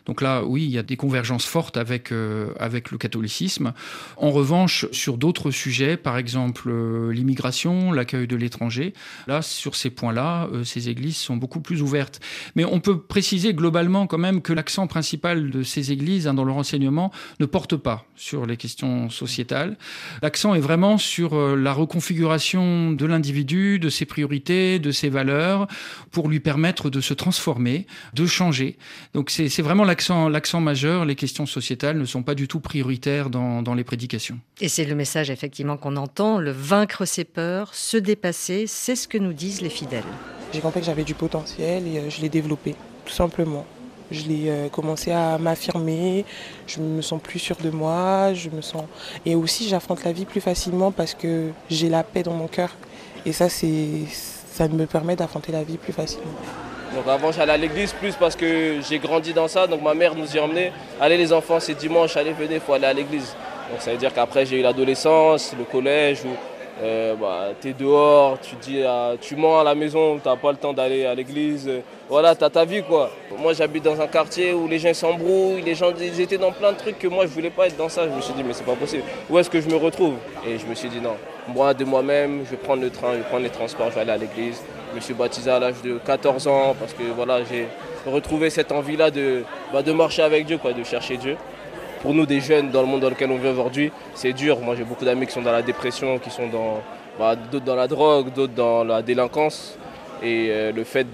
Donc là, oui, il y a des convergences fortes avec, euh, le catholicisme. En revanche, sur d'autres sujets, par exemple l'immigration, l'accueil de l'étranger, là, sur ces points-là, ces églises sont beaucoup plus ouvertes. Mais on peut préciser globalement quand même que l'accent principal de ces églises hein, dans leur enseignement ne porte pas sur les questions sociétales. L'accent est vraiment sur euh, la reconfiguration de l'individu, de ses priorités, de ses valeurs, pour lui permettre de se transformer, de changer. Donc c'est vraiment l'accent l'accent majeur. Les questions sociétales ne sont pas du tout prioritaires dans, dans les prédications. Et c'est le message effectivement qu'on entend, le vaincre ses peurs, se dépasser, c'est ce que nous disent les fidèles. J'ai compris que j'avais du potentiel et euh, je l'ai développé, tout simplement. Je l'ai euh, commencé à m'affirmer, je me sens plus sûre de moi, je me sens et aussi j'affronte la vie plus facilement parce que j'ai la paix dans mon cœur et ça c'est ça me permet d'affronter la vie plus facilement. Donc avant j'allais à l'église plus parce que j'ai grandi dans ça, donc ma mère nous y emmenait. Allez les enfants, c'est dimanche, allez venez, il faut aller à l'église. Donc ça veut dire qu'après j'ai eu l'adolescence, le collège euh, bah, tu es dehors, tu dis, euh, tu mens à la maison, tu n'as pas le temps d'aller à l'église. Voilà, tu ta vie quoi. Moi j'habite dans un quartier où les gens s'embrouillent, les gens ils étaient dans plein de trucs que moi je voulais pas être dans ça. Je me suis dit, mais c'est pas possible. Où est-ce que je me retrouve? Et je me suis dit, non, moi de moi-même, je vais prendre le train, je vais prendre les transports, je vais aller à l'église. Je me suis baptisé à l'âge de 14 ans parce que voilà, j'ai retrouvé cette envie-là de, bah, de marcher avec Dieu, quoi, de chercher Dieu pour nous des jeunes dans le monde dans lequel on vit aujourd'hui, c'est dur. Moi j'ai beaucoup d'amis qui sont dans la dépression, qui sont dans bah, d'autres dans la drogue, d'autres dans la délinquance. Et euh, le fait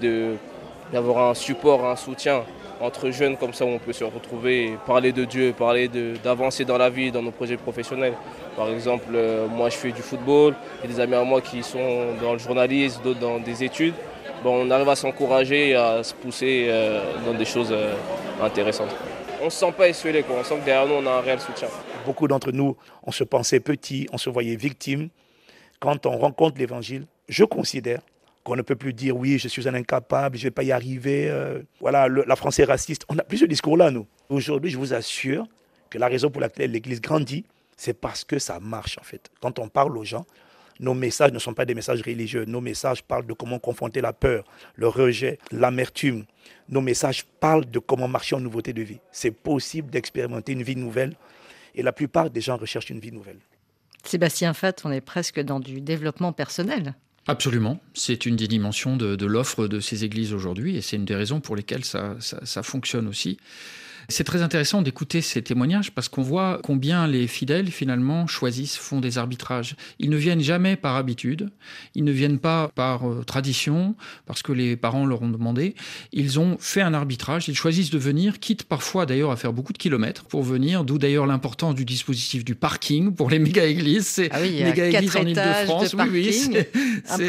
d'avoir un support, un soutien entre jeunes comme ça où on peut se retrouver, parler de Dieu, parler d'avancer dans la vie, dans nos projets professionnels. Par exemple, euh, moi je fais du football, il y a des amis à moi qui sont dans le journalisme, d'autres dans des études. Bon, on arrive à s'encourager, à se pousser euh, dans des choses intéressantes on ne se sent pas esselé, quoi. on sent que derrière nous, on a un réel soutien. Beaucoup d'entre nous, on se pensait petit, on se voyait victime. Quand on rencontre l'évangile, je considère qu'on ne peut plus dire oui, je suis un incapable, je ne vais pas y arriver. Euh, voilà, la France est raciste. On a plus ce discours-là, nous. Aujourd'hui, je vous assure que la raison pour laquelle l'Église grandit, c'est parce que ça marche, en fait. Quand on parle aux gens, nos messages ne sont pas des messages religieux. Nos messages parlent de comment confronter la peur, le rejet, l'amertume. Nos messages parlent de comment marcher en nouveauté de vie. C'est possible d'expérimenter une vie nouvelle et la plupart des gens recherchent une vie nouvelle. Sébastien Fatt, on est presque dans du développement personnel. Absolument. C'est une des dimensions de, de l'offre de ces églises aujourd'hui et c'est une des raisons pour lesquelles ça, ça, ça fonctionne aussi. C'est très intéressant d'écouter ces témoignages parce qu'on voit combien les fidèles finalement choisissent, font des arbitrages. Ils ne viennent jamais par habitude, ils ne viennent pas par euh, tradition, parce que les parents leur ont demandé. Ils ont fait un arbitrage, ils choisissent de venir, quitte parfois d'ailleurs à faire beaucoup de kilomètres pour venir, d'où d'ailleurs l'importance du dispositif du parking pour les méga-églises. C'est Ah oui, méga-églises en Ile-de-France. de Oui, oui,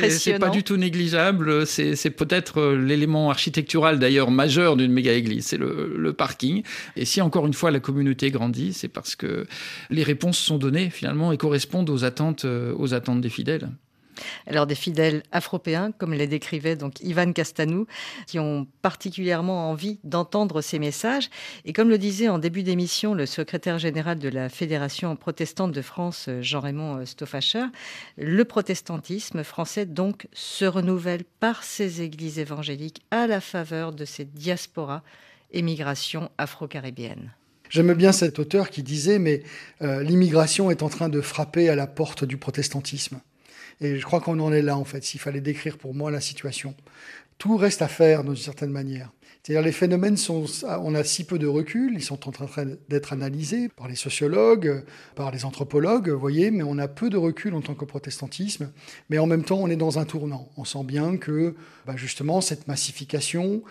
c'est- pas du tout négligeable. C'est peut-être euh, l'élément architectural d'ailleurs majeur d'une méga-église, c'est le, le parking. Et si encore une fois la communauté grandit, c'est parce que les réponses sont données finalement et correspondent aux attentes, euh, aux attentes des fidèles. Alors des fidèles afropéens, comme les décrivait donc Ivan Castanou, qui ont particulièrement envie d'entendre ces messages. Et comme le disait en début d'émission le secrétaire général de la Fédération protestante de France, Jean-Raymond Stoffacher, le protestantisme français donc se renouvelle par ces églises évangéliques à la faveur de ces diasporas et migrations afro-caribéennes. J'aime bien cet auteur qui disait, mais euh, l'immigration est en train de frapper à la porte du protestantisme. Et je crois qu'on en est là, en fait, s'il fallait décrire pour moi la situation. Tout reste à faire, d'une certaine manière. C'est-à-dire les phénomènes sont, on a si peu de recul, ils sont en train d'être analysés par les sociologues, par les anthropologues, vous voyez, mais on a peu de recul en tant que protestantisme. Mais en même temps, on est dans un tournant. On sent bien que, bah, justement, cette massification,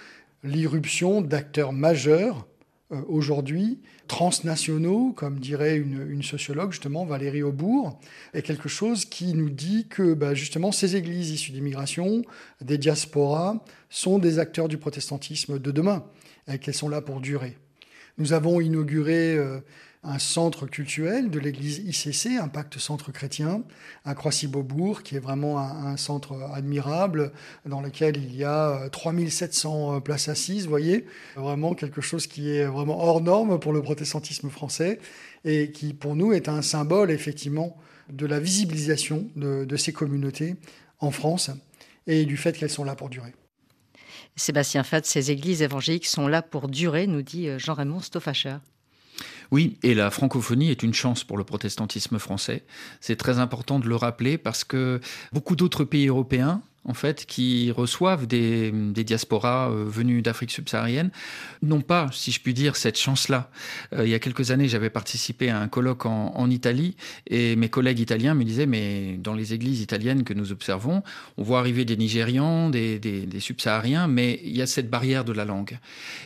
l'irruption d'acteurs majeurs euh, aujourd'hui, transnationaux, comme dirait une, sociologue, justement, Valérie Aubourg, est quelque chose qui nous dit que, bah, justement, ces églises issues d'immigration, des diasporas, sont des acteurs du protestantisme de demain, et qu'elles sont là pour durer. Nous avons inauguré euh, un centre culturel de l'église ICC, Impact Centre Chrétien, à Croissy-Beaubourg, qui est vraiment un, centre admirable, dans lequel il y a 3700 places assises, vous voyez, vraiment quelque chose qui est vraiment hors norme pour le protestantisme français, et qui pour nous est un symbole, effectivement, de la visibilisation de ces communautés en France, et du fait qu'elles sont là pour durer. Sébastien Fat, ces églises évangéliques sont là pour durer, nous dit Jean-Raymond Stoffacher. Oui, et la francophonie est une chance pour le protestantisme français. C'est très important de le rappeler parce que beaucoup d'autres pays européens, en fait, qui reçoivent des, diasporas euh, venus d'Afrique subsaharienne, n'ont pas, si je puis dire, cette chance-là. Euh, il y a quelques années, j'avais participé à un colloque en, Italie et mes collègues italiens me disaient, mais dans les églises italiennes que nous observons, on voit arriver des Nigérians, des, subsahariens, mais il y a cette barrière de la langue.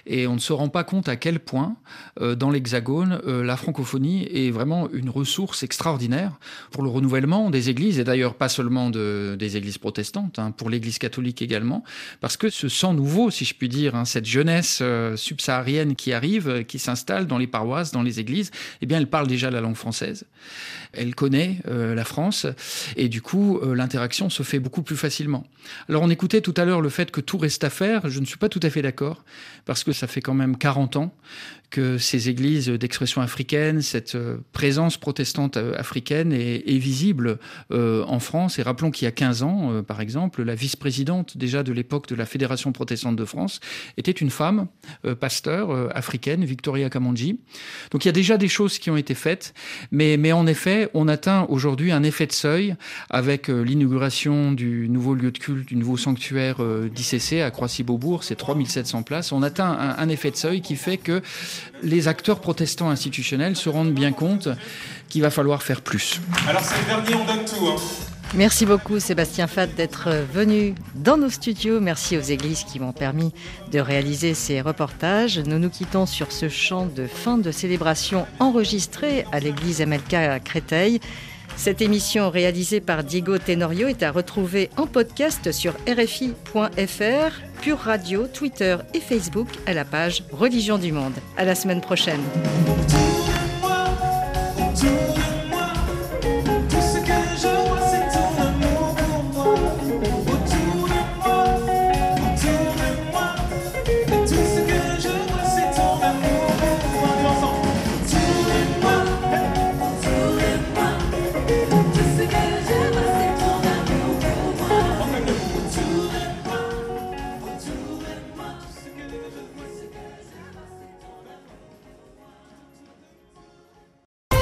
Et on ne se rend pas compte à quel point, euh, dans l'Hexagone, la francophonie est vraiment une ressource extraordinaire pour le renouvellement des églises, et d'ailleurs pas seulement de, des églises protestantes, hein, pour l'Église catholique également, parce que ce sang nouveau, si je puis dire, hein, cette jeunesse euh, subsaharienne qui arrive, euh, qui s'installe dans les paroisses, dans les églises, eh bien, elle parle déjà la langue française. Elle connaît euh, la France, et du coup, l'interaction se fait beaucoup plus facilement. Alors, on écoutait tout à l'heure le fait que tout reste à faire. Je ne suis pas tout à fait d'accord, parce que ça fait quand même 40 ans que ces églises d'expression africaine, cette présence protestante africaine est, visible euh, en France. Et rappelons qu'il y a 15 ans, euh, par exemple, la vice-présidente déjà de l'époque de la Fédération protestante de France était une femme, euh, pasteur africaine, Victoria Kamanji. Donc il y a déjà des choses qui ont été faites, mais, mais en effet, on atteint aujourd'hui un effet de seuil avec l'inauguration du nouveau lieu de culte, du nouveau sanctuaire d'ICC à Croissy-Beaubourg, c'est 3700 places. On atteint un effet de seuil qui fait que les acteurs protestants institutionnels se rendent bien compte qu'il va falloir faire plus. Alors c'est le dernier, on donne tout. Hein. Merci beaucoup Sébastien Fat d'être venu dans nos studios. Merci aux églises qui m'ont permis de réaliser ces reportages. Nous nous quittons sur ce chant de fin de célébration enregistré à l'église MLK à Créteil. Cette émission réalisée par Diego Tenorio est à retrouver en podcast sur rfi.fr, Pure Radio, Twitter et Facebook à la page Religion du Monde. À la semaine prochaine.